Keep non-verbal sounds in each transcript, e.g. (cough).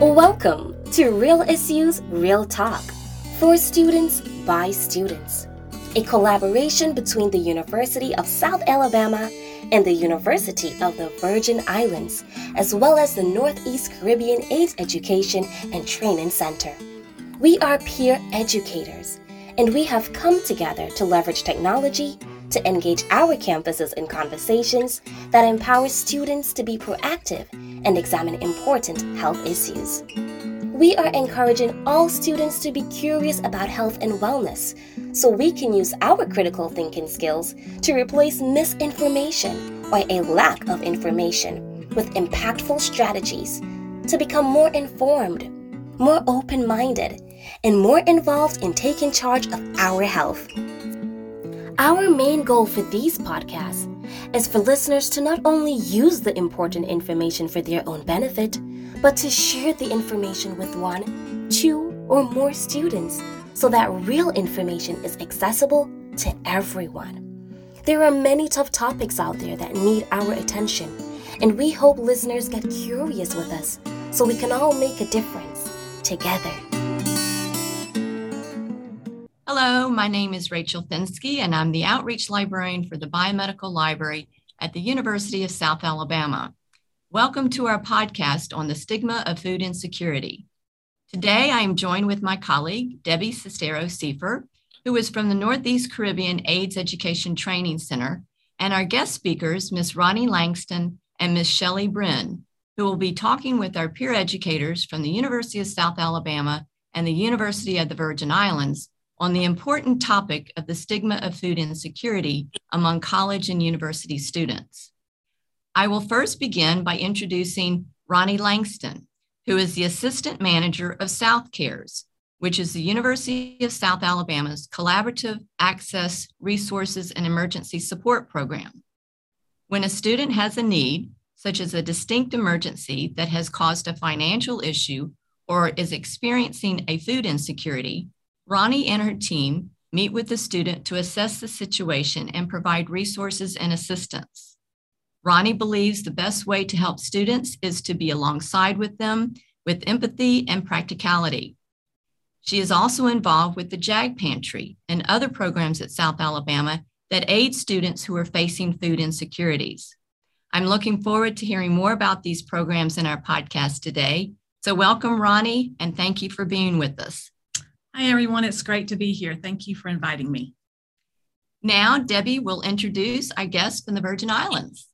Welcome to Real Issues, Real Talk for students by students, a collaboration between the University of South Alabama and the University of the Virgin Islands, as well as the Northeast Caribbean AIDS Education and Training Center. We are peer educators, and we have come together to leverage technology to engage our campuses in conversations that empower students to be proactive and examine important health issues. We are encouraging all students to be curious about health and wellness so we can use our critical thinking skills to replace misinformation or a lack of information with impactful strategies to become more informed, more open minded, and more involved in taking charge of our health. Our main goal for these podcasts is for listeners to not only use the important information for their own benefit, but to share the information with one, two, or more students so that real information is accessible to everyone. There are many tough topics out there that need our attention, and we hope listeners get curious with us so we can all make a difference together. Hello, my name is Rachel Finsky, and I'm the Outreach Librarian for the Biomedical Library at the University of South Alabama. Welcome to our podcast on the stigma of food insecurity. Today, I am joined with my colleague, Debbie Cestero Seifer, who is from the Northeast Caribbean AIDS Education Training Center, and our guest speakers, Ms. Ronie Langston and Ms. Shelli Brin, who will be talking with our peer educators from the University of South Alabama and the University of the Virgin Islands on the important topic of the stigma of food insecurity among college and university students. I will first begin by introducing Ronie Langston, who is the Assistant Manager of South Cares, which is the University of South Alabama's collaborative access, resources, and emergency support program. When a student has a need, such as a distinct emergency that has caused a financial issue or is experiencing a food insecurity, Ronie and her team meet with the student to assess the situation and provide resources and assistance. Ronie believes the best way to help students is to be alongside with them with empathy and practicality. She is also involved with the JAG Pantry and other programs at South Alabama that aid students who are facing food insecurities. I'm looking forward to hearing more about these programs in our podcast today. So, welcome, Ronie, and thank you for being with us. Hi, everyone. It's great to be here. Thank you for inviting me. Now, Debbie will introduce our guest from the Virgin Islands.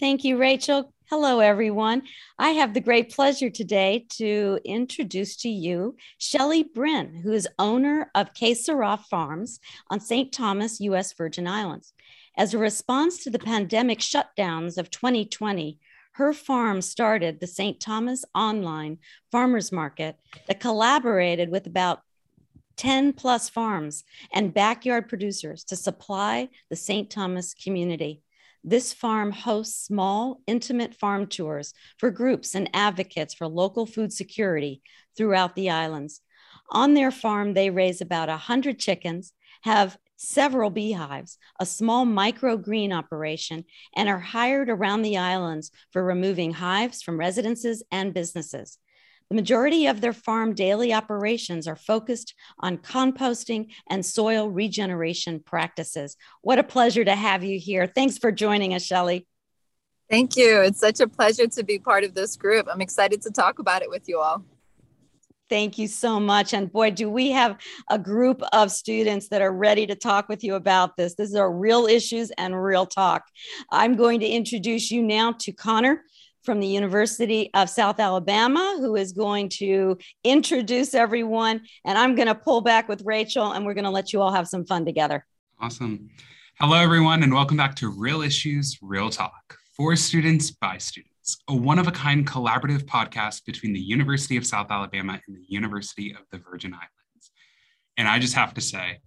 Thank you, Rachel. Hello, everyone. I have the great pleasure today to introduce to you Shelli Brin, who is owner of Que Sera Farms on St. Thomas, U.S. Virgin Islands. As a response to the pandemic shutdowns of 2020, her farm started the St. Thomas Online Farmers Market that collaborated with about 10 plus farms and backyard producers to supply the St. Thomas community. This farm hosts small, intimate farm tours for groups and advocates for local food security throughout the islands. On their farm, they raise about 100 chickens, have several beehives, a small microgreen operation, and are hired around the islands for removing hives from residences and businesses. The majority of their farm daily operations are focused on composting and soil regeneration practices. What a pleasure to have you here. Thanks for joining us, Shelli. Thank you. It's such a pleasure to be part of this group. I'm excited to talk about it with you all. Thank you so much. And boy, do we have a group of students that are ready to talk with you about this. These are real issues and real talk. I'm going to introduce you now to Connor from the University of South Alabama, who is going to introduce everyone. And I'm going to pull back with Rachel, and we're going to let you all have some fun together. Awesome. Hello, everyone, and welcome back to Real Issues, Real Talk for students by students, a one of a kind collaborative podcast between the University of South Alabama and the University of the Virgin Islands. And I just have to say,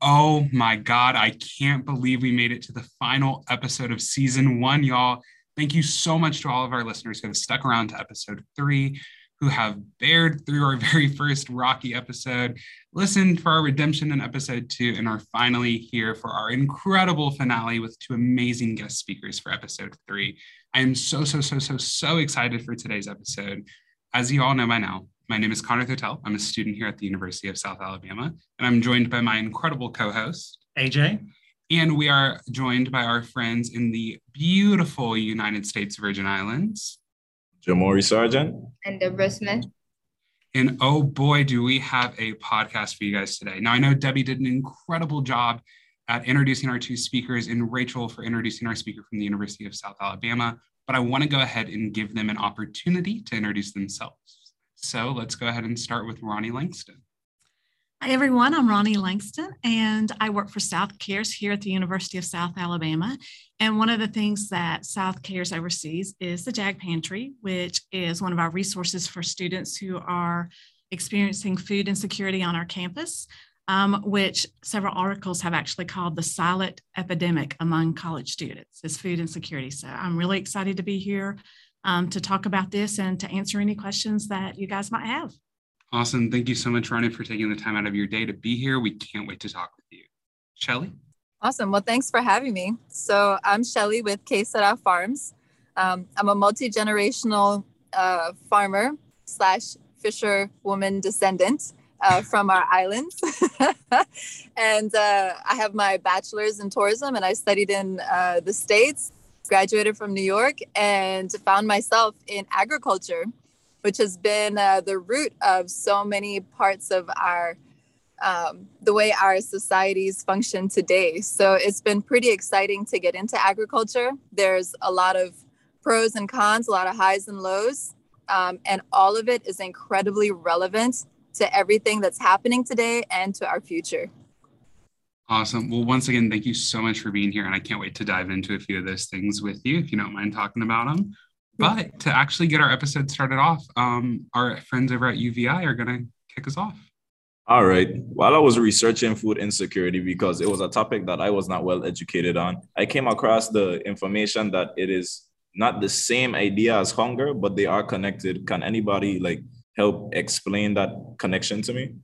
oh my God, I can't believe we made it to the final episode of season one, y'all. Thank you so much to all of our listeners who have stuck around to episode three, who have bared through our (laughs) very first Rocky episode, listened for our redemption in episode two, and are finally here for our incredible finale with two amazing guest speakers for episode three. I am so, so, so, so, so excited for today's episode. As you all know by now, my name is Connor Thotel. I'm a student here at the University of South Alabama, and I'm joined by my incredible co host, AJ. And we are joined by our friends in the beautiful United States Virgin Islands, Jamori Sargent. And Deborah Smith. And oh boy, do we have a podcast for you guys today. Now, I know Debbie did an incredible job at introducing our two speakers and Rachel for introducing our speaker from the University of South Alabama, but I want to go ahead and give them an opportunity to introduce themselves. So let's go ahead and start with Ronie Langston. Hi, everyone. I'm Ronie Langston, and I work for South Cares here at the University of South Alabama. And one of the things that South Cares oversees is the JAG Pantry, which is one of our resources for students who are experiencing food insecurity on our campus, um, which several articles have actually called the silent epidemic among college students is food insecurity. So I'm really excited to be here um, to talk about this and to answer any questions that you guys might have. Awesome. Thank you so much, Ronie, for taking the time out of your day to be here. We can't wait to talk with you. Shelli? Awesome. Well, thanks for having me. So I'm Shelli with Que Farms. Um, I'm a multi-generational uh, farmer slash fisher woman descendant uh, from our islands. (laughs) and uh, I have my bachelor's in tourism and I studied in uh, the States, graduated from New York, and found myself in agriculture which has been uh, the root of so many parts of our um, the way our societies function today. So it's been pretty exciting to get into agriculture. There's a lot of pros and cons, a lot of highs and lows, um, and all of it is incredibly relevant to everything that's happening today and to our future. Awesome. Well, once again, thank you so much for being here. And I can't wait to dive into a few of those things with you if you don't mind talking about them. But to actually get our episode started off, um, our friends over at UVI are going to kick us off. All right. While I was researching food insecurity, because it was a topic that I was not well educated on, I came across the information that it is not the same idea as hunger, but they are connected. Can anybody like help explain that connection to me?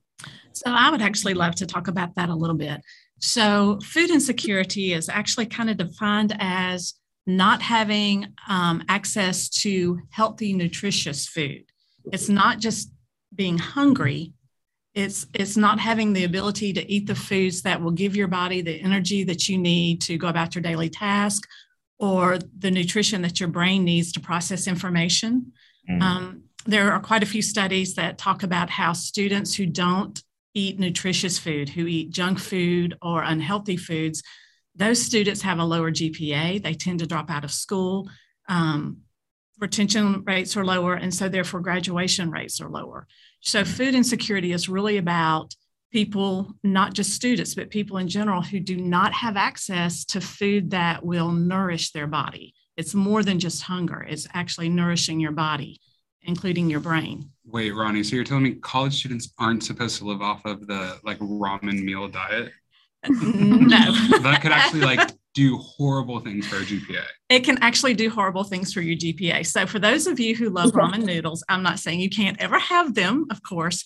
So I would actually love to talk about that a little bit. So food insecurity is actually kind of defined as not having um, access to healthy, nutritious food. It's not just being hungry. It's, it's not having the ability to eat the foods that will give your body the energy that you need to go about your daily task or the nutrition that your brain needs to process information. Mm-hmm. Um, there are quite a few studies that talk about how students who don't eat nutritious food, who eat junk food or unhealthy foods, those students have a lower GPA. They tend to drop out of school. Um, retention rates are lower, and so therefore graduation rates are lower. So, food insecurity is really about people, not just students, but people in general who do not have access to food that will nourish their body. It's more than just hunger, it's actually nourishing your body, including your brain. Wait, Ronie, so you're telling me college students aren't supposed to live off of the like ramen meal diet? Mm-hmm. no. (laughs) that could actually like do horrible things for our GPA. It can actually do horrible things for your GPA. So for those of you who love ramen noodles, I'm not saying you can't ever have them, of course,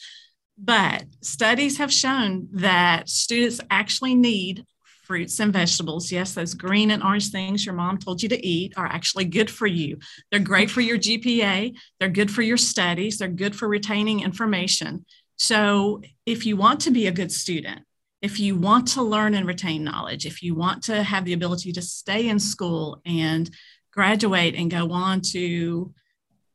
but studies have shown that students actually need fruits and vegetables. Yes, those green and orange things your mom told you to eat are actually good for you. They're great for your GPA, they're good for your studies, they're good for retaining information. So if you want to be a good student, if you want to learn and retain knowledge, if you want to have the ability to stay in school and graduate and go on to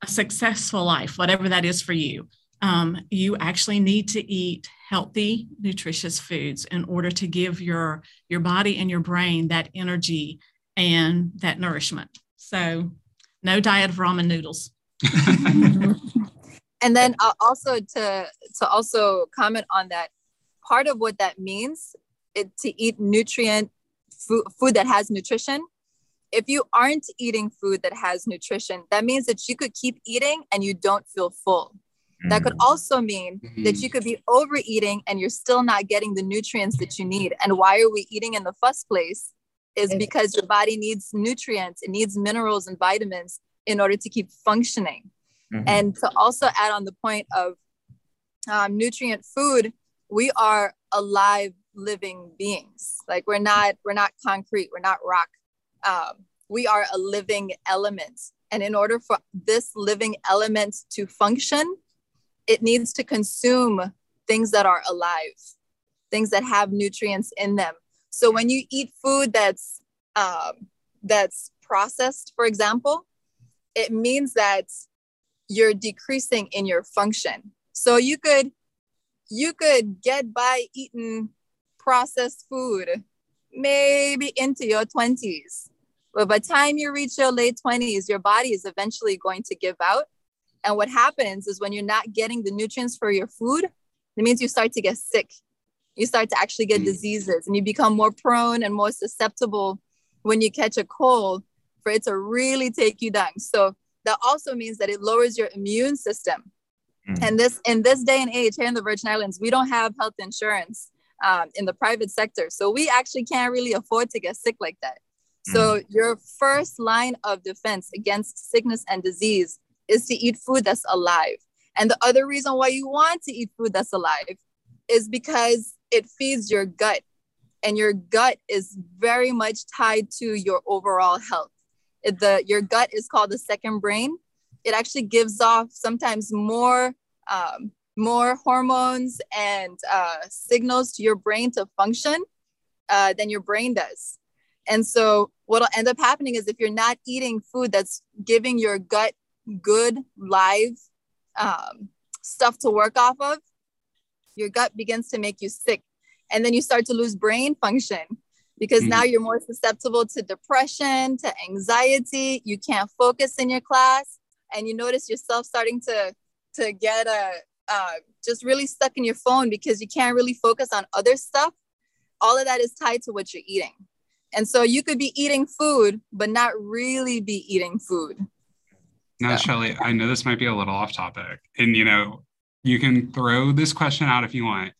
a successful life, whatever that is for you, um, you actually need to eat healthy, nutritious foods in order to give your your body and your brain that energy and that nourishment. So, no diet of ramen noodles. (laughs) (laughs) and then uh, also to to also comment on that part of what that means it, to eat nutrient food, food that has nutrition if you aren't eating food that has nutrition that means that you could keep eating and you don't feel full that could mm. also mean mm-hmm. that you could be overeating and you're still not getting the nutrients that you need and why are we eating in the first place is because your body needs nutrients it needs minerals and vitamins in order to keep functioning mm-hmm. and to also add on the point of um, nutrient food we are alive living beings like we're not we're not concrete we're not rock um, we are a living element. And in order for this living element to function, it needs to consume things that are alive, things that have nutrients in them. So when you eat food that's um, that's processed, for example, it means that you're decreasing in your function. So you could you could get by eating processed food maybe into your 20s. But by the time you reach your late 20s, your body is eventually going to give out. And what happens is when you're not getting the nutrients for your food, it means you start to get sick. You start to actually get mm. diseases and you become more prone and more susceptible when you catch a cold for it to really take you down. So that also means that it lowers your immune system. Mm. And this in this day and age here in the Virgin Islands, we don't have health insurance um, in the private sector. So we actually can't really afford to get sick like that. So mm. your first line of defense against sickness and disease is to eat food that's alive. And the other reason why you want to eat food that's alive is because it feeds your gut. And your gut is very much tied to your overall health. It, the, your gut is called the second brain. It actually gives off sometimes more um, more hormones and uh, signals to your brain to function uh, than your brain does. And so, what'll end up happening is if you're not eating food that's giving your gut good live um, stuff to work off of, your gut begins to make you sick. And then you start to lose brain function because mm now you're more susceptible to depression, to anxiety. You can't focus in your class. And you notice yourself starting to, to get a, uh, just really stuck in your phone because you can't really focus on other stuff. All of that is tied to what you're eating. And so you could be eating food, but not really be eating food. Now, so. Shelli, I know this might be a little off topic, and you know, you can throw this question out if you want.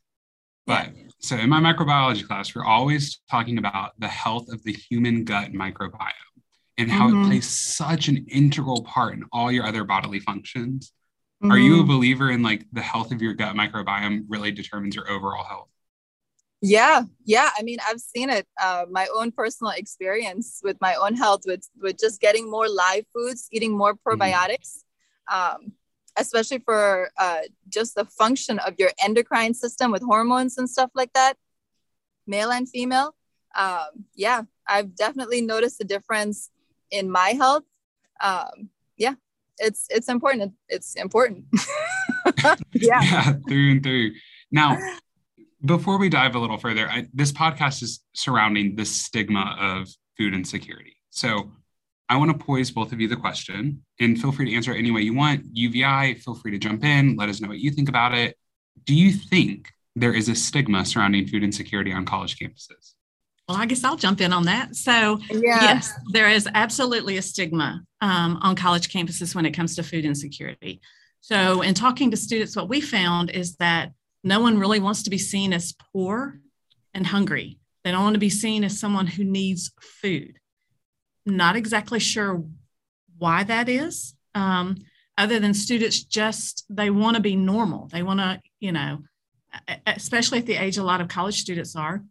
But yeah. so in my microbiology class, we're always talking about the health of the human gut microbiome and how mm-hmm. it plays such an integral part in all your other bodily functions. Mm-hmm. Are you a mm-hmm. believer in like the health of your gut microbiome really determines your overall health? Yeah, yeah. I mean, I've seen it. Uh, my own personal experience with my own health, with with just getting more live foods, eating more mm-hmm. probiotics, mm-hmm. um, especially for uh, just the function of your endocrine system with hormones and stuff like that, male and female. Um, yeah, I've definitely noticed a difference in my health. Um, yeah, it's it's important. It's important. (laughs) yeah. (laughs) yeah, through and through. Now, before we dive a little further, I, this podcast is surrounding the stigma of food insecurity. So I want to pose both of you the question and feel free to answer it any way you want. UVI, feel free to jump in. Let us know what you think about it. Do you think there is a stigma surrounding food insecurity on college campuses? Well, I guess I'll jump in on that. So, yeah. yes, there is absolutely a stigma um, on college campuses when it comes to food insecurity. So, in talking to students, what we found is that no one really wants to be seen as poor and hungry. They don't want to be seen as someone who needs food. Not exactly sure why that is, um, other than students just they want to be normal. They want to, you know, especially at the age a lot of college students are.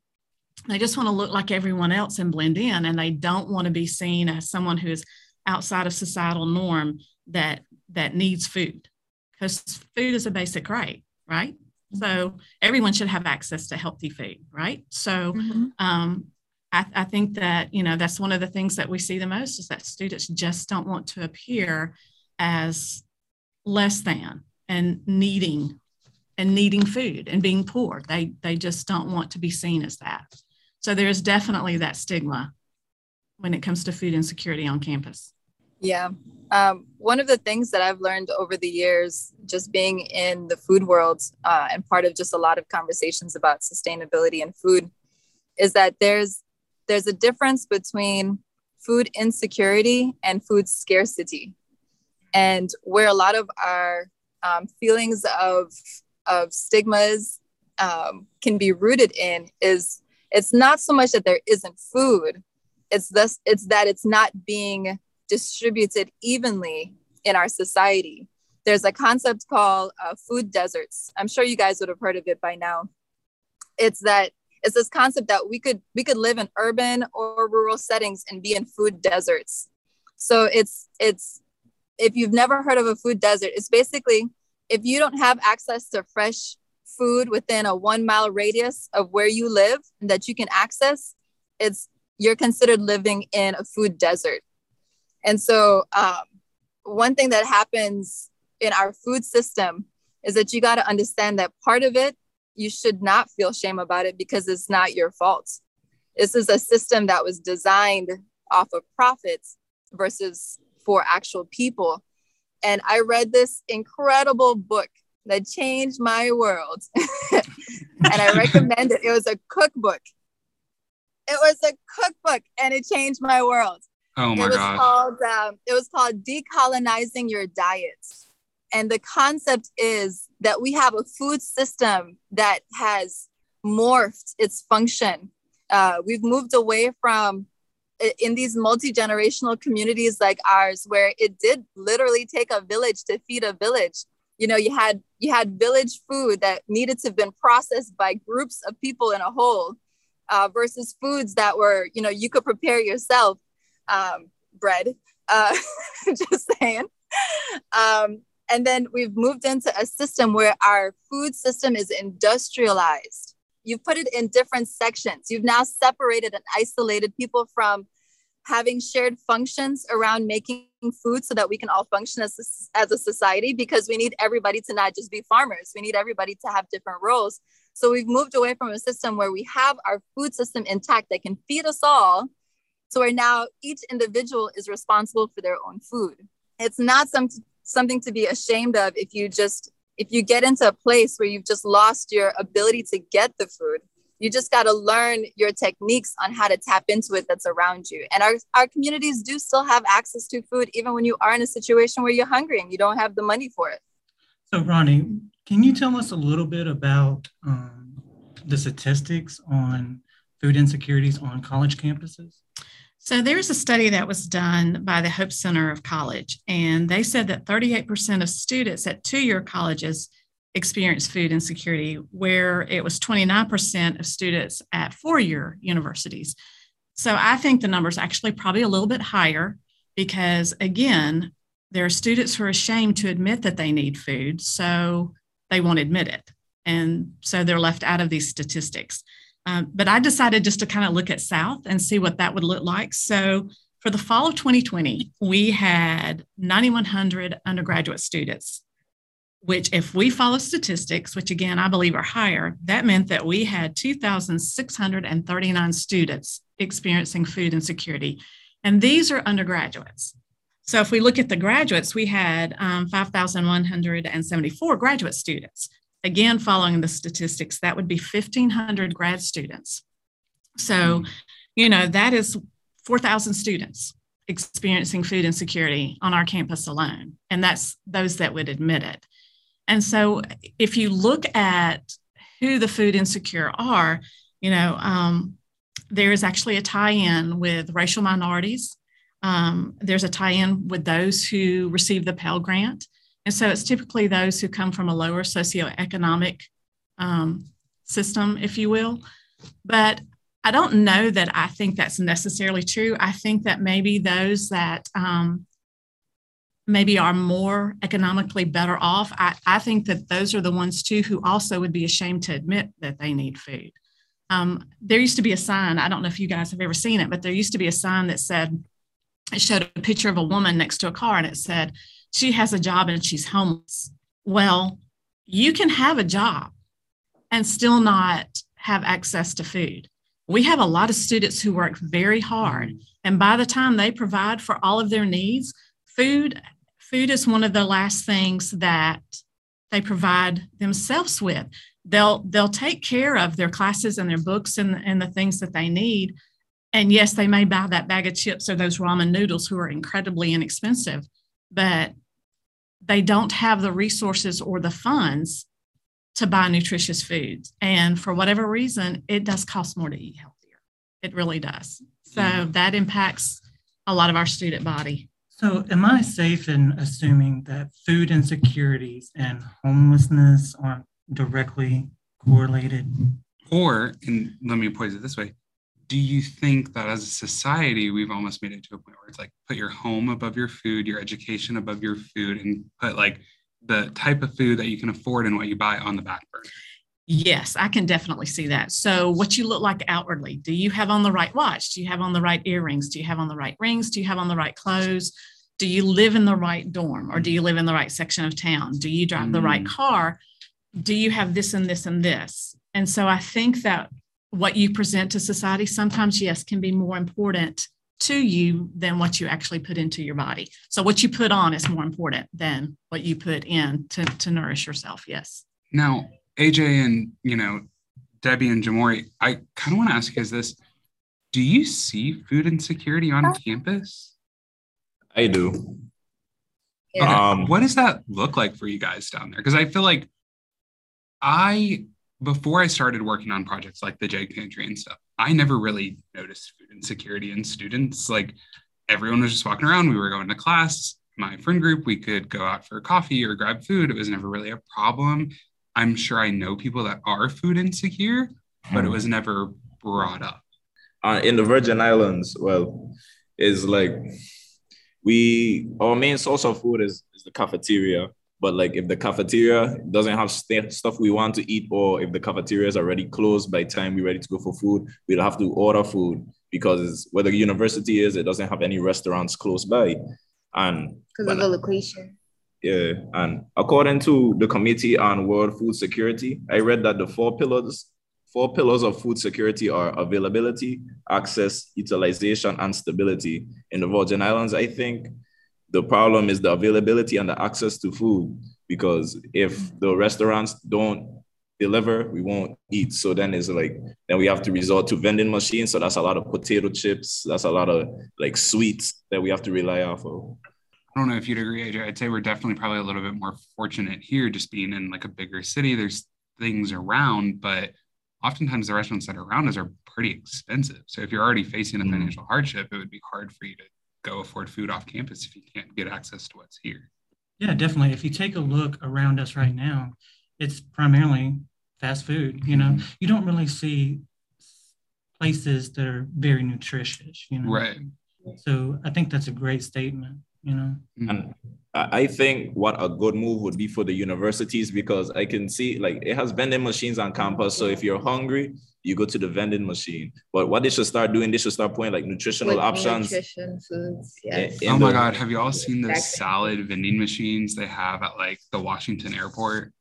They just want to look like everyone else and blend in, and they don't want to be seen as someone who is outside of societal norm that that needs food, because food is a basic right, right? So everyone should have access to healthy food, right? So mm-hmm. um, I, I, think that you know that's one of the things that we see the most is that students just don't want to appear as less than and needing and needing food and being poor. They they just don't want to be seen as that. So there is definitely that stigma when it comes to food insecurity on campus. Yeah. Um, one of the things that I've learned over the years, just being in the food world uh, and part of just a lot of conversations about sustainability and food, is that there's there's a difference between food insecurity and food scarcity, and where a lot of our um, feelings of of stigmas um, can be rooted in is it's not so much that there isn't food, it's this it's that it's not being distributed evenly in our society. There's a concept called uh, food deserts. I'm sure you guys would have heard of it by now. It's that It's this concept that we could we could live in urban or rural settings and be in food deserts. So it's it's if you've never heard of a food desert, it's basically if you don't have access to fresh food within a one mile radius of where you live that you can access, it's you're considered living in a food desert. And so, um, one thing that happens in our food system is that you got to understand that part of it, you should not feel shame about it because it's not your fault. This is a system that was designed off of profits versus for actual people. And I read this incredible book that changed my world. (laughs) and I recommend it. It was a cookbook. It was a cookbook and it changed my world. Oh my it was god. called um, it was called decolonizing your diet. And the concept is that we have a food system that has morphed its function. Uh, we've moved away from in these multi-generational communities like ours where it did literally take a village to feed a village you know you had you had village food that needed to have been processed by groups of people in a whole uh, versus foods that were you know you could prepare yourself um, bread uh, (laughs) just saying. Um, and then we've moved into a system where our food system is industrialized. You've put it in different sections. You've now separated and isolated people from having shared functions around making food so that we can all function as a, as a society because we need everybody to not just be farmers. We need everybody to have different roles. So we've moved away from a system where we have our food system intact that can feed us all so where now each individual is responsible for their own food. It's not some, something to be ashamed of if you just if you get into a place where you've just lost your ability to get the food you just got to learn your techniques on how to tap into it that's around you. And our, our communities do still have access to food even when you are in a situation where you're hungry and you don't have the money for it. So ronie can you tell us a little bit about um, the statistics on food insecurities on college campuses? So there's a study that was done by the Hope Center of College, and they said that 38% of students at two-year colleges experience food insecurity, where it was 29% of students at four-year universities. So I think the number is actually probably a little bit higher because again, there are students who are ashamed to admit that they need food, so they won't admit it. And so they're left out of these statistics. Um, but I decided just to kind of look at South and see what that would look like. So for the fall of 2020, we had 9,100 undergraduate students, which, if we follow statistics, which again I believe are higher, that meant that we had 2,639 students experiencing food insecurity. And these are undergraduates. So if we look at the graduates, we had um, 5,174 graduate students. Again, following the statistics, that would be 1,500 grad students. So, mm. you know, that is 4,000 students experiencing food insecurity on our campus alone. And that's those that would admit it. And so, if you look at who the food insecure are, you know, um, there is actually a tie in with racial minorities. Um, there's a tie in with those who receive the Pell Grant. And so it's typically those who come from a lower socioeconomic um, system, if you will. But I don't know that I think that's necessarily true. I think that maybe those that um, maybe are more economically better off, I, I, think that those are the ones too who also would be ashamed to admit that they need food. Um, there used to be a sign, I don't know if you guys have ever seen it, but there used to be a sign that said, it showed a picture of a woman next to a car and it said, she has a job and she's homeless. Well, you can have a job and still not have access to food. We have a lot of students who work very hard, and by the time they provide for all of their needs, food food is one of the last things that they provide themselves with. They'll they'll take care of their classes and their books and, and the things that they need. And yes, they may buy that bag of chips or those ramen noodles who are incredibly inexpensive, but they don't have the resources or the funds to buy nutritious foods. And for whatever reason, it does cost more to eat healthier. It really does. So yeah. that impacts a lot of our student body. So, am I safe in assuming that food insecurities and homelessness aren't directly correlated? Or, and let me pose it this way do you think that as a society we've almost made it to a point where it's like put your home above your food your education above your food and put like the type of food that you can afford and what you buy on the back burner Yes, I can definitely see that. So, what you look like outwardly do you have on the right watch? Do you have on the right earrings? Do you have on the right rings? Do you have on the right clothes? Do you live in the right dorm or do you live in the right section of town? Do you drive the right Mm. car? Do you have this and this and this? And so, I think that what you present to society sometimes, yes, can be more important to you than what you actually put into your body. So, what you put on is more important than what you put in to, to nourish yourself. Yes. Now, AJ and you know Debbie and Jamori, I kind of want to ask you guys this: Do you see food insecurity on campus? I do. Yeah. Um, what does that look like for you guys down there? Because I feel like I, before I started working on projects like the J Pantry and stuff, I never really noticed food insecurity in students. Like everyone was just walking around. We were going to class. My friend group, we could go out for coffee or grab food. It was never really a problem. I'm sure I know people that are food insecure, but it was never brought up. uh, in the Virgin Islands, well, is like we our main source of food is, is the cafeteria. But like if the cafeteria doesn't have st- stuff we want to eat, or if the cafeteria is already closed by the time we're ready to go for food, we'll have to order food because where the university is, it doesn't have any restaurants close by. And because of the location. Yeah, and according to the Committee on World Food Security, I read that the four pillars, four pillars of food security are availability, access, utilization, and stability. In the Virgin Islands, I think the problem is the availability and the access to food because if the restaurants don't deliver, we won't eat. So then it's like then we have to resort to vending machines. So that's a lot of potato chips. That's a lot of like sweets that we have to rely off of. I don't know if you'd agree, AJ. I'd say we're definitely probably a little bit more fortunate here, just being in like a bigger city. There's things around, but oftentimes the restaurants that are around us are pretty expensive. So if you're already facing a Mhm. financial hardship, it would be hard for you to go afford food off campus if you can't get access to what's here. Yeah, definitely. If you take a look around us right now, it's primarily fast food. You know, you don't really see places that are very nutritious, you know. Right. So I think that's a great statement, you know. And I I think what a good move would be for the universities because I can see like it has vending machines on campus. So if you're hungry, you go to the vending machine. But what they should start doing, they should start putting like nutritional With options. Nutrition foods. Yes. in oh my the- God. Have you all seen the Exactly. salad vending machines they have at like the Washington airport?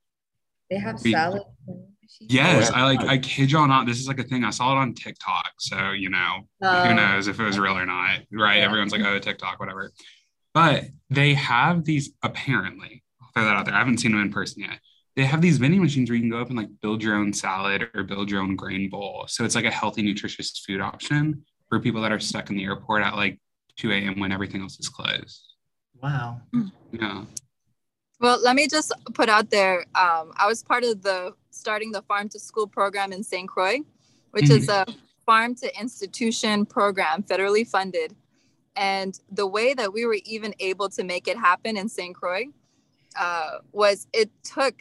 They have We- salad. Yes, Oh, yeah. I like. I kid y'all not. This is like a thing. I saw it on TikTok. So you know, who Um, knows if it was real or not, right? Yeah. Everyone's like, oh, TikTok, whatever. But they have these apparently. I'll throw that out there. I haven't seen them in person yet. They have these vending machines where you can go up and like build your own salad or build your own grain bowl. So it's like a healthy, nutritious food option for people that are stuck in the airport at like 2 a.m. when everything else is closed. Wow. Yeah. Well, let me just put out there. Um, I was part of the starting the farm to school program in St. Croix, which is a farm to institution program, federally funded. And the way that we were even able to make it happen in St. Croix uh, was it took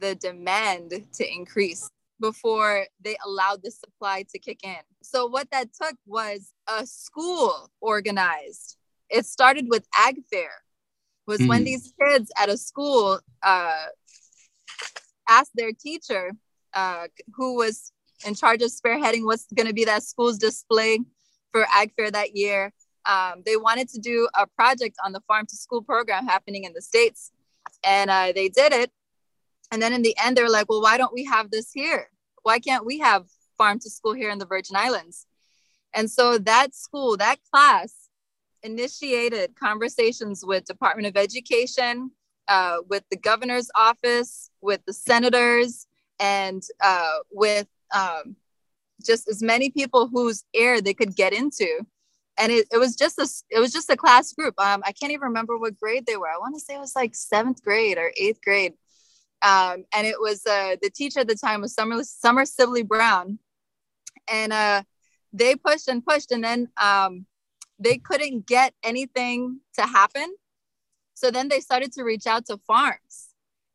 the demand to increase before they allowed the supply to kick in. So what that took was a school organized. It started with ag fair was when Mhm. these kids at a school uh, asked their teacher uh, who was in charge of spearheading what's going to be that school's display for ag fair that year um, they wanted to do a project on the farm to school program happening in the states and uh, they did it. And then in the end they're like well why don't we have this here? Why can't we have farm to school here in the virgin islands? And so that school that class initiated conversations with Department of Education, uh, with the governor's office, with the senators, and uh, with um, just as many people whose ear they could get into. And it, it was just a it was just a class group. Um, I can't even remember what grade they were. I want to say it was like seventh grade or eighth grade. Um, and it was uh, the teacher at the time was Summer Summer Sibley Brown, and uh, they pushed and pushed, and then um, they couldn't get anything to happen. So then they started to reach out to farms.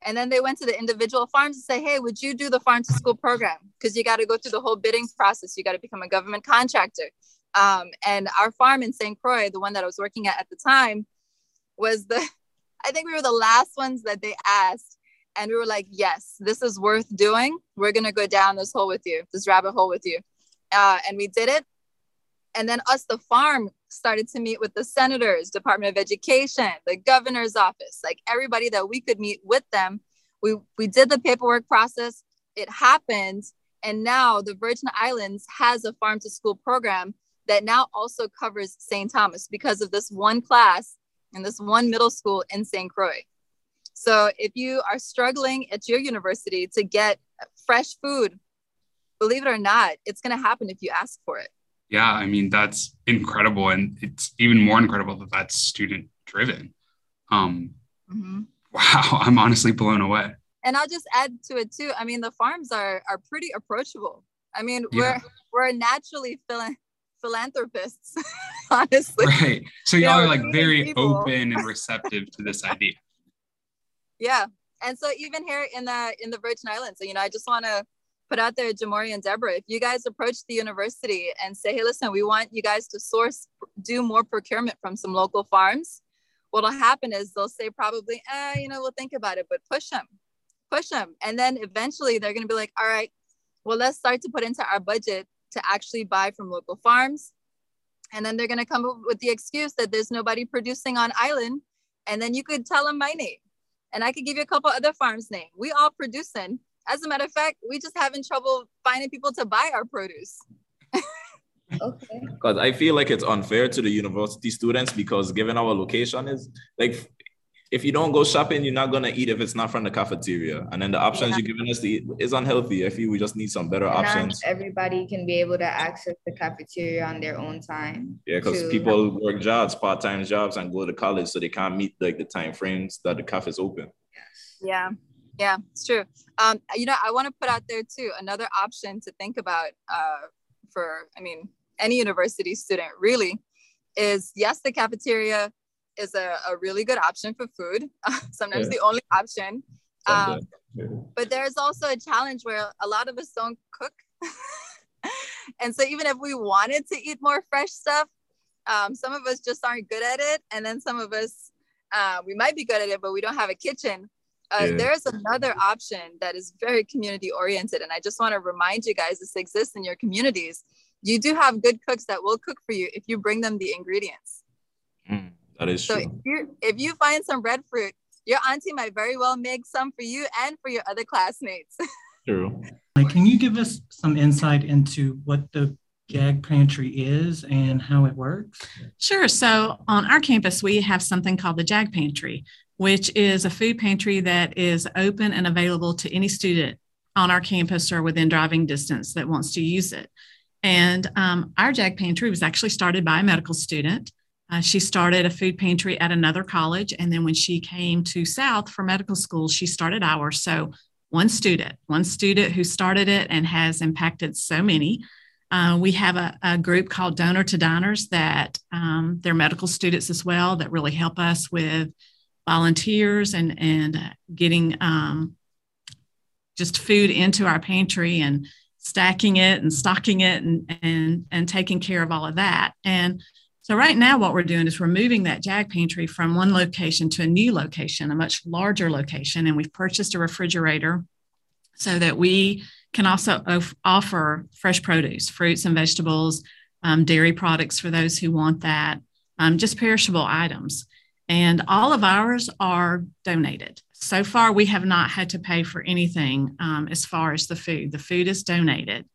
And then they went to the individual farms and say, hey, would you do the farm to school program? because you got to go through the whole bidding process. You got to become a government contractor. Um, and our farm in St. Croix, the one that I was working at at the time, was the, (laughs) I think we were the last ones that they asked. And we were like, yes, this is worth doing. We're going to go down this hole with you, this rabbit hole with you. Uh, and we did it. And then us, the farm, started to meet with the senators, Department of Education, the governor's office, like everybody that we could meet with them. We, we did the paperwork process. It happened. And now the Virgin Islands has a farm to school program that now also covers St. Thomas because of this one class in this one middle school in St. Croix. So if you are struggling at your university to get fresh food, believe it or not, it's going to happen if you ask for it. Yeah, I mean that's incredible, and it's even more incredible that that's student driven. Um, mm-hmm. Wow, (laughs) I'm honestly blown away. And I'll just add to it too. I mean, the farms are are pretty approachable. I mean, yeah. we're we're naturally phil- philanthropists, (laughs) honestly. Right. So y'all are like very people. open and receptive to this idea. (laughs) Yeah, and so even here in the in the Virgin Islands, you know, I just want to put out there, Jamori and Deborah, if you guys approach the university and say, hey, listen, we want you guys to source, do more procurement from some local farms, what'll happen is they'll say probably, eh, you know, we'll think about it, but push them, push them. And then eventually they're going to be like, all right, well, let's start to put into our budget to actually buy from local farms. And then they're going to come up with the excuse that there's nobody producing on island. And then you could tell them my name. And I could give you a couple other farms' name. We all producing as a matter of fact, we just having trouble finding people to buy our produce. okay. Because I feel like it's unfair to the university students because given our location is like if you don't go shopping, you're not gonna eat if it's not from the cafeteria. And then the options yeah. you're giving us to eat is unhealthy. I feel we just need some better options. Not everybody can be able to access the cafeteria on their own time. Yeah, because people work jobs, part-time jobs, and go to college, so they can't meet like the time frames that the cafe is open. Yeah. Yeah, it's true. Um, you know, I want to put out there too another option to think about uh, for, I mean, any university student really is yes, the cafeteria is a, a really good option for food. (laughs) Sometimes yeah. the only option. Um, but there's also a challenge where a lot of us don't cook. (laughs) and so even if we wanted to eat more fresh stuff, um, some of us just aren't good at it. And then some of us, uh, we might be good at it, but we don't have a kitchen. Uh, yeah. There's another option that is very community oriented. And I just want to remind you guys this exists in your communities. You do have good cooks that will cook for you if you bring them the ingredients. That is so true. If you, if you find some breadfruit, your auntie might very well make some for you and for your other classmates. (laughs) true. Can you give us some insight into what the JAG Pantry is and how it works? Sure. So on our campus, we have something called the JAG Pantry, which is a food pantry that is open and available to any student on our campus or within driving distance that wants to use it. And um, our JAG pantry was actually started by a medical student. Uh, she started a food pantry at another college. And then when she came to South for medical school, she started ours. So one student, one student who started it and has impacted so many. Uh, we have a, a, group called Donor to Diners that um, they're medical students as well that really help us with volunteers and and getting um, just food into our pantry and stacking it and stocking it and and and taking care of all of that and so right now what we're doing is we're moving that jag pantry from one location to a new location a much larger location and we've purchased a refrigerator so that we can also offer fresh produce fruits and vegetables um, dairy products for those who want that um, just perishable items and all of ours are donated. So far, we have not had to pay for anything um, as far as the food. The food is donated.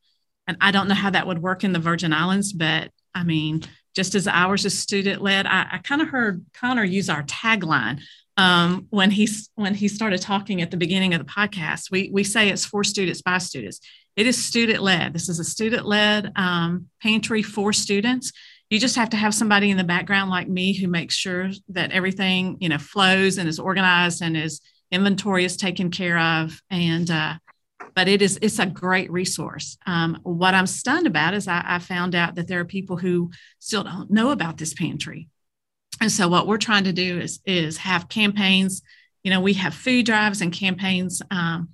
And I don't know how that would work in the Virgin Islands, but I mean, just as ours is student led, I, I kind of heard Connor use our tagline um, when he when he started talking at the beginning of the podcast. We we say it's for students by students. It is student led. This is a student led um, pantry for students you just have to have somebody in the background like me who makes sure that everything you know flows and is organized and is inventory is taken care of and uh, but it is it's a great resource. Um, what i'm stunned about is I, I found out that there are people who still don't know about this pantry. And so what we're trying to do is is have campaigns. You know we have food drives and campaigns um,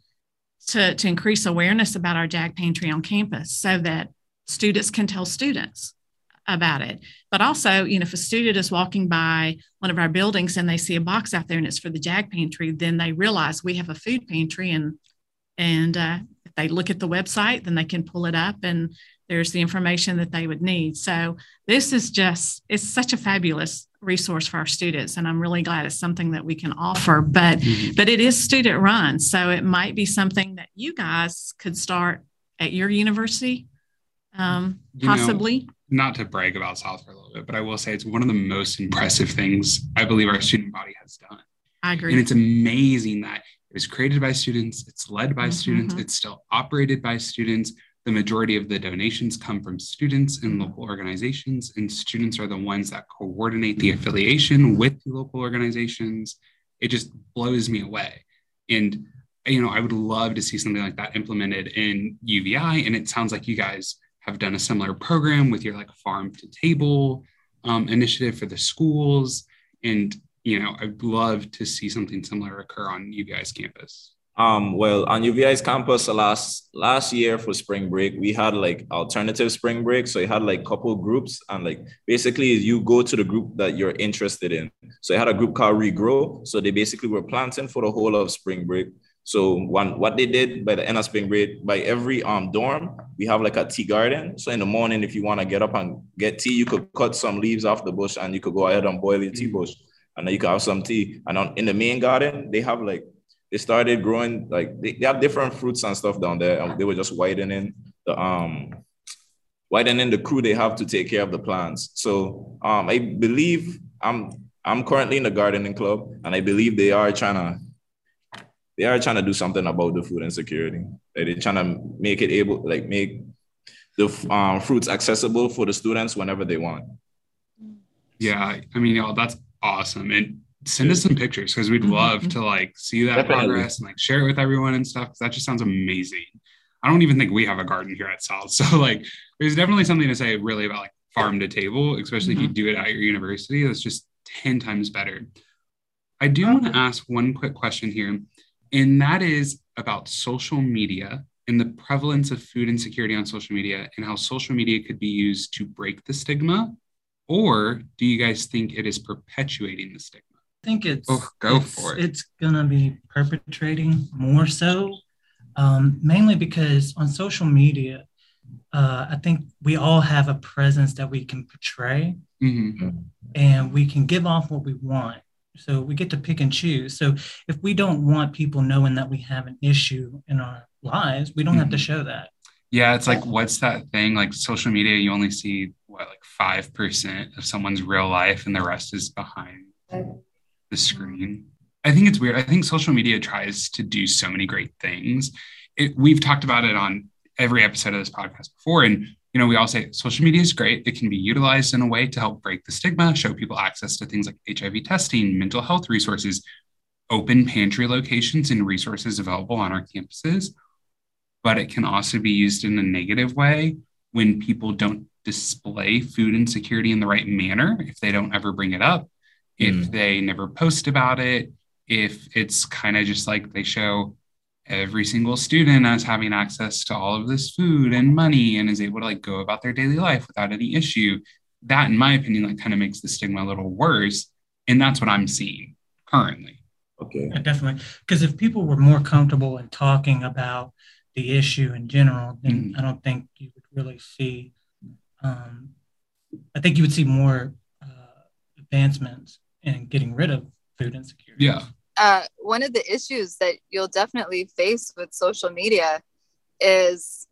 to, to increase awareness about our JAG pantry on campus so that students can tell students about it. But also, you know, if a student is walking by one of our buildings and they see a box out there and it's for the JAG pantry, then they realize we have a food pantry and and uh, if they look at the website, then they can pull it up and there's the information that they would need. So this is just it's such a fabulous resource for our students and i'm really glad it's something that we can offer but mm-hmm. but it is student run so it might be something that you guys could start at your university um, possibly know, not to brag about south for a little bit but i will say it's one of the most impressive things i believe our student body has done i agree and it's amazing that it was created by students it's led by mm-hmm. students it's still operated by students the majority of the donations come from students and local organizations, and students are the ones that coordinate the affiliation with the local organizations. It just blows me away. And you know, I would love to see something like that implemented in UVI. And it sounds like you guys have done a similar program with your like farm to table um, initiative for the schools. And you know, I'd love to see something similar occur on UVI's campus. Um, well, on UVI's campus last last year for spring break, we had like alternative spring break. So you had like couple groups, and like basically you go to the group that you're interested in. So I had a group called Regrow. So they basically were planting for the whole of spring break. So one what they did by the end of spring break, by every um dorm, we have like a tea garden. So in the morning, if you want to get up and get tea, you could cut some leaves off the bush and you could go ahead and boil your tea mm. bush, and you can have some tea. And on, in the main garden, they have like they started growing like they, they have different fruits and stuff down there, and they were just widening the um widening the crew they have to take care of the plants. So um I believe I'm I'm currently in the gardening club, and I believe they are trying to they are trying to do something about the food insecurity. Like they're trying to make it able like make the um, fruits accessible for the students whenever they want. Yeah, I mean, y'all, that's awesome. And send us some pictures because we'd love mm-hmm. to like see that Definitely. progress and like share it with everyone and stuff. That just sounds amazing. I don't even think we have a garden here at South. (laughs) So like there's definitely something to say really about like farm to table, especially mm-hmm. if you mm-hmm. do it at your university. That's just 10 times better. I do want to ask one quick question here, and that is about social media and the prevalence of food insecurity on social media and how social media could be used to break the stigma. Or do you guys think it is perpetuating the stigma? I think it's oh, go it's, for it. It's gonna be perpetrating more so, um, mainly because on social media, uh, I think we all have a presence that we can portray, mm-hmm. and we can give off what we want. So we get to pick and choose. So if we don't want people knowing that we have an issue in our lives, we don't mm-hmm. have to mm-hmm. show that. Yeah, it's like what's that thing? Like social media, you only see what like five percent of someone's real life, and the rest is behind the screen. I think it's weird. I think social media tries to do so many great things. It, we've talked about it on every episode of this podcast before. And, you know, we all say social media is great. It can be utilized in a way to help break the stigma, show people access to things like HIV testing, mental health resources, open pantry locations and resources available on our campuses. But it can also be used in a negative way when people don't display food insecurity in the right manner, if they don't ever bring it up, if mm. they never post about it, if it's kind of just like they show every single student as having access to all of this food and money and is able to like go about their daily life without any issue that in my opinion like kind of makes the stigma a little worse and that's what i'm seeing currently okay yeah, definitely because if people were more comfortable in talking about the issue in general then mm-hmm. i don't think you would really see um, i think you would see more uh, advancements in getting rid of food insecurity. Yeah. Uh, one of the issues that you'll definitely face with social media is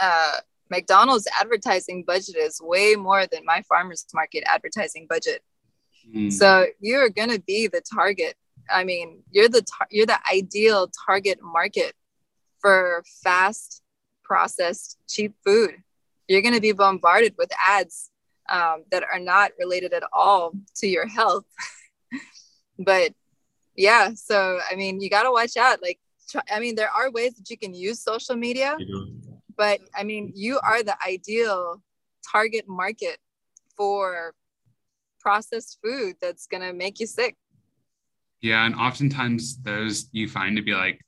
uh, McDonald's advertising budget is way more than my farmers market advertising budget. Mm. So you're going to be the target. I mean, you're the tar- you're the ideal target market for fast processed cheap food. You're going to be bombarded with ads um, that are not related at all to your health. (laughs) but yeah, so I mean, you got to watch out. Like, try, I mean, there are ways that you can use social media, but I mean, you are the ideal target market for processed food that's going to make you sick. Yeah. And oftentimes those you find to be like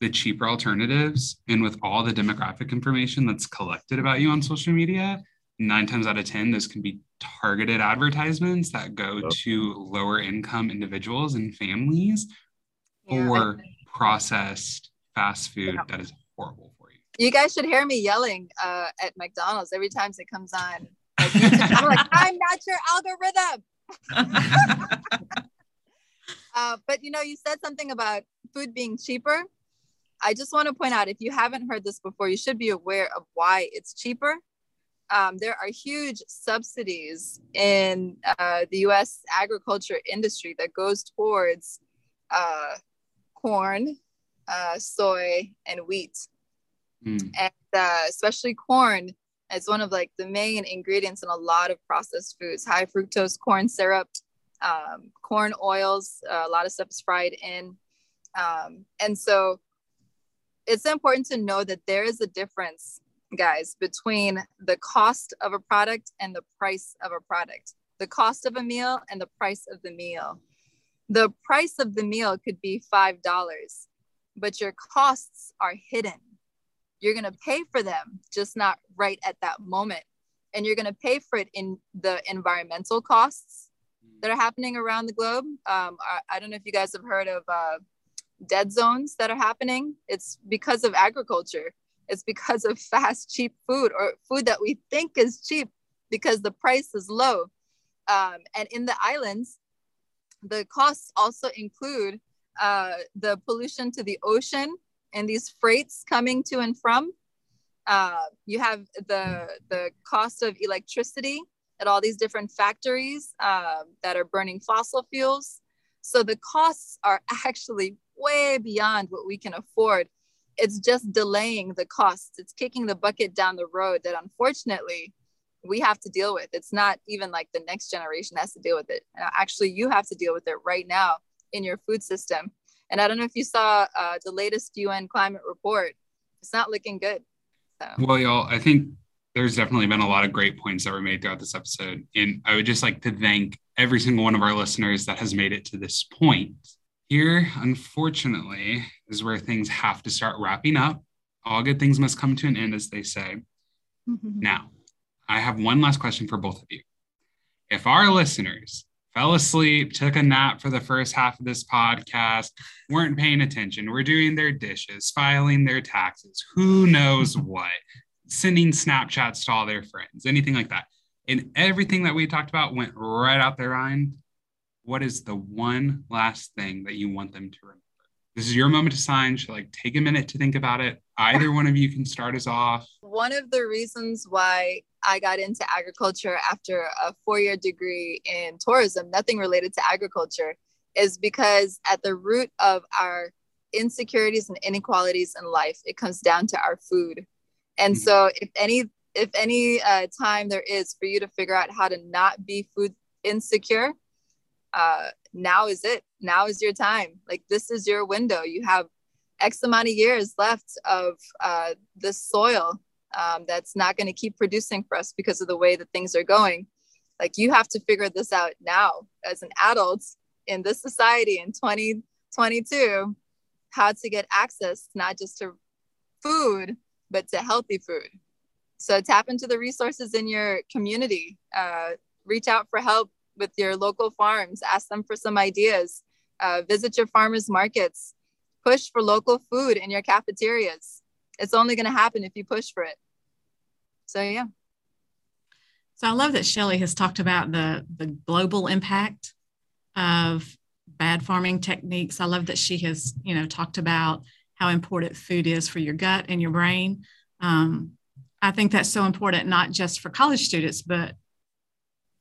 the cheaper alternatives. And with all the demographic information that's collected about you on social media, nine times out of 10, those can be targeted advertisements that go oh. to lower income individuals and families yeah, or processed fast food yeah. that is horrible for you. You guys should hear me yelling uh, at McDonald's every time it comes on. Like, I'm like, (laughs) I'm not your algorithm. (laughs) uh, but you know, you said something about food being cheaper. I just want to point out if you haven't heard this before, you should be aware of why it's cheaper. Um, there are huge subsidies in uh, the US agriculture industry that goes towards uh, corn, uh, soy, and wheat. Mm. And uh, especially corn is one of like the main ingredients in a lot of processed foods, high fructose corn syrup, um, corn oils, uh, a lot of stuff is fried in. Um, and so it's important to know that there is a difference, guys, between the cost of a product and the price of a product, the cost of a meal and the price of the meal. The price of the meal could be $5, but your costs are hidden. You're going to pay for them, just not right at that moment. And you're going to pay for it in the environmental costs that are happening around the globe. Um, I, I, don't know if you guys have heard of uh, dead zones that are happening. It's because of agriculture. It's because of (laughs) fast, cheap food or food that we think is cheap because the price is low. Um, and in the islands, the costs also include uh, the pollution to the ocean and these freights coming to and from. Uh, you have the the cost of electricity at all these different factories uh, that are burning fossil fuels. So the costs are (laughs) actually way beyond what we can afford. It's just delaying the costs. It's kicking the bucket down the road that unfortunately we have to deal with. It's not even like the next generation has to deal with it. Actually, you have to deal with it right now in your food system. And I don't know if you saw uh, the latest UN climate report. It's not looking good. So. Well, y'all, I think there's definitely been a lot of great points that were made throughout this episode. And I would just like to thank every single one of our listeners that has made it to this point. Here, unfortunately, is where things have to start wrapping up. All good things must come to an end, as they say. Mm-hmm. Now, I have one last question for both of you. If our listeners fell asleep, took a nap for the first half of this podcast, weren't paying attention, were doing their dishes, filing their taxes, who knows (laughs) what, sending Snapchats to all their friends, anything like that. And everything that we talked about went right out their mind. What is the one last thing that you want them to remember? This is your moment to sign. So, like, take a minute to think about it. Either one of you can start us off. One of the reasons why I got into agriculture after a four year degree in tourism, nothing related to agriculture, is because at the root of our insecurities and inequalities in life, it comes down to our food. And mm-hmm. so, if any if any uh, time there is for you to figure out how to not be food insecure, uh, now is it. Now is your time. Like this is your window. You have X amount of years left of uh, this soil um, that's not going to keep producing for us because of the way that things are going. Like you have to figure this out now as an adult in this society in 2022, how to get access not just to food, but to healthy food. So tap into the resources in your community. Uh, reach out for help with your local farms. Ask them for some ideas. Uh, visit your farmers markets. Push for local food in your cafeterias. It's only going to happen if you push for it. So yeah. So I love that Shelli has talked about the the global impact of bad farming techniques. I love that she has, you know, talked about how important food is for your gut and your brain. Um, I think that's so important, not just for college students, but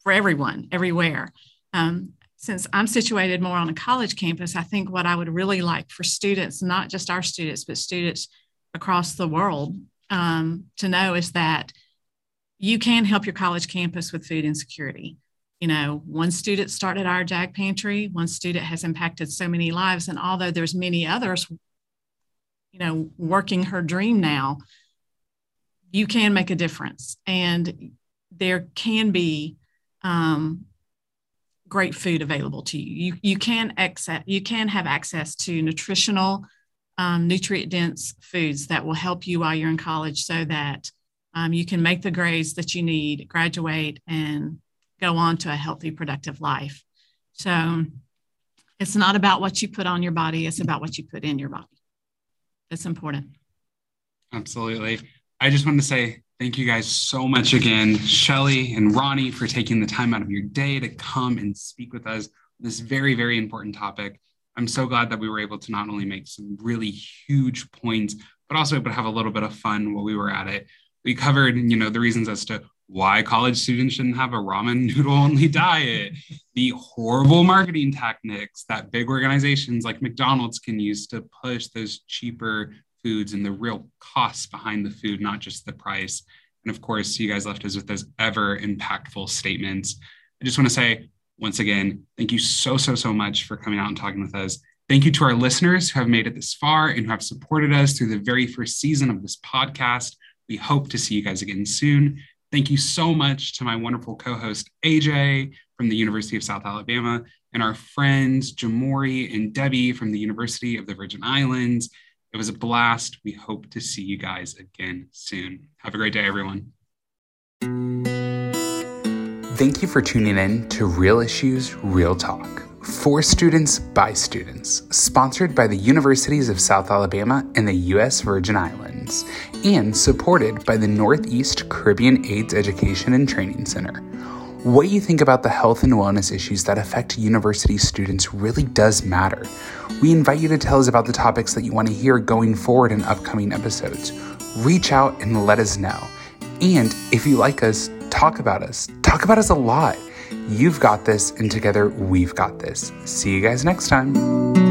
for everyone, everywhere. Um, since I'm situated more on a college campus, I think what I would really like for students, not just our students, but students across the world, um, to know is that you can help your college campus with food insecurity. You know, one student started our JAG pantry, one student has impacted so many lives. And although there's many others you know, working her dream now, you can make a difference. And there can be um, great food available to you. You, you can access, you can have access to nutritional um, nutrient dense foods that will help you while you're in college so that um, you can make the grades that you need, graduate, and go on to a healthy, productive life. So it's not about what you put on your body, it's about what you put in your body. That's important. Absolutely. I just want to say thank you guys so much again, Shelli and Ronie, for taking the time out of your day to come and speak with us on this very, very important topic. I'm so glad that we were able to not only make some really huge points, but also able to have a little bit of fun while we were at it. We covered, you know, the reasons as to why college students shouldn't have a ramen (laughs) noodle only diet, the horrible marketing techniques that big organizations like McDonald's can use to push those cheaper foods and the real costs behind the food, not just the price. And of course, you guys left us with those ever impactful statements. I just want to say once again, thank you so, so, so much for coming out and talking with us. Thank you to our listeners who have made it this far and who have supported us through the very first season of this podcast. We hope to see you guys again soon. Thank you so much to my wonderful co host, AJ from the University of South Alabama, and our friends, Jamori and Debbie from the University of the Virgin Islands. It was a blast. We hope to see you guys again soon. Have a great day, everyone. Thank you for tuning in to Real Issues, Real Talk for students by students, sponsored by the Universities of South Alabama and the U.S. Virgin Islands, and supported by the Northeast Caribbean AIDS Education and Training Center. What you think about the health and wellness issues that affect university students really does matter. We invite you to tell us about the topics that you want to hear going forward in upcoming episodes. Reach out and let us know. And if you like us, talk about us. Talk about us a lot. You've got this, and together we've got this. See you guys next time.